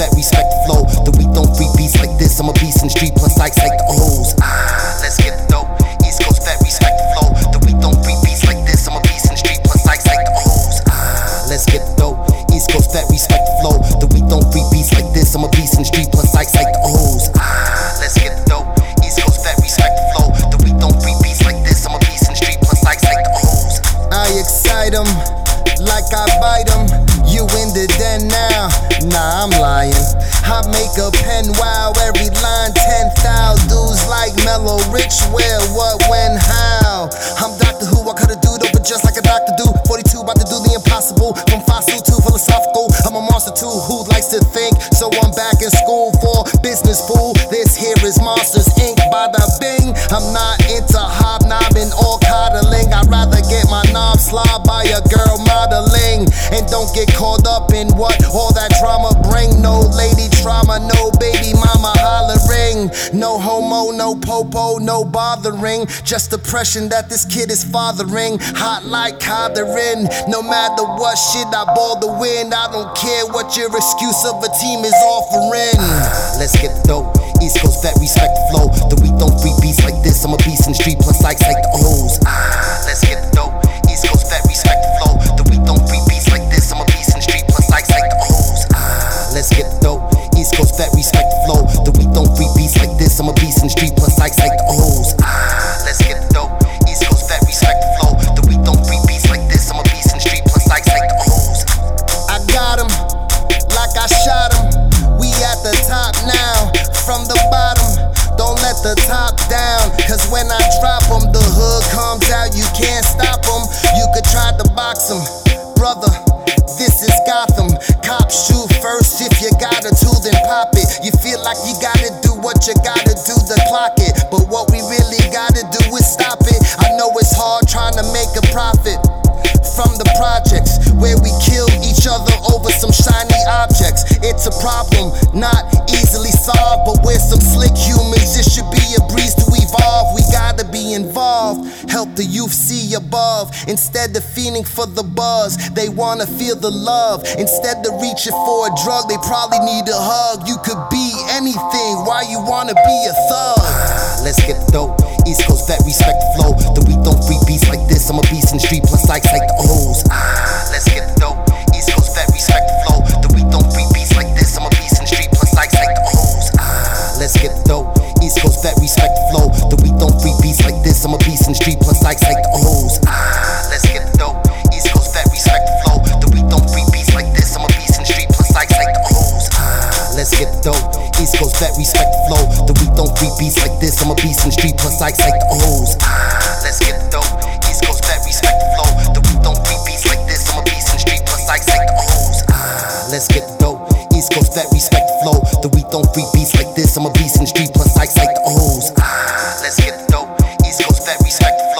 vet, respect the flow. The weak don't free beats like this. I'm a beast in the street, plus ice like the O's. Ah, let's get the dope. East Coast vet, respect the flow. The weak don't free beats like this. I'm a beast in the street, plus ice like the O's. Ah, let's get the dope. East Coast vet, respect the flow. The weak don't free beats like this. I'm a beast in the street, plus ice like the O's. Ah, let's get the dope. East Coast vet, respect the flow. The weak don't free beats like this. I'm a beast in the street, plus ice like the O's. I excite 'em like I bite 'em. You in the den now? Nah, I'm lying. I make a pen wow every line, 10,000 dudes like Mellow Rich. Where, what, when, how? I'm Doctor Who, I cut a dude open just like a doctor do. 42, about to do the impossible. From fossil to philosophical, I'm a monster too who likes to think. So I'm back in school for business fool. This here is Monsters Inc. by the Bing. I'm not into hobnobbing don't get caught up in what all that drama bring. No lady trauma, no baby mama hollering. No homo, no popo, no bothering. Just depression that this kid is fathering. Hot like coddering. No matter what shit, I ball the wind. I don't care what your excuse of a team is offering. Let's get dope. East Coast vet, respect flow. The weak don't free beats like this. I'm a beast in the street, plus ice like the O's. You feel like you gotta do what you gotta do to clock it. But what we really gotta do is stop it. I know it's hard trying to make a profit from the projects where we kill each other over some shiny objects. It's a problem, not easily solved, but we're some slick humans. It should be a breeze to evolve. We gotta be help the youth see above. Instead of fiending for the buzz, they wanna feel the love. Instead of reaching for a drug, they probably need a hug. You could be anything, why you wanna be a thug? Let's get dope. East Coast vet, respect the flow. The weak don't free beats like this. I'm a beast in the street, plus ice like the O's. Ah, let's get beats like this. I'm a beast in the street, plus ice like the O's. Ah, let's get dope. East Coast vet, respect the flow. The weak don't free beats like this. I'm a beast in the street, plus ice like the O's. Ah, let's get dope. East Coast vet, respect the flow. The weak don't free beats like this. I'm a beast in the street, plus ice like the O's. Ah, let's get dope. East Coast vet, respect the flow. The weak don't free beats like this. I'm a beast in the street, plus ice like the O's. Ah, let's get dope. East Coast vet, respect the flow. The weak don't free beats like this. I'm a beast vet, respect the flow.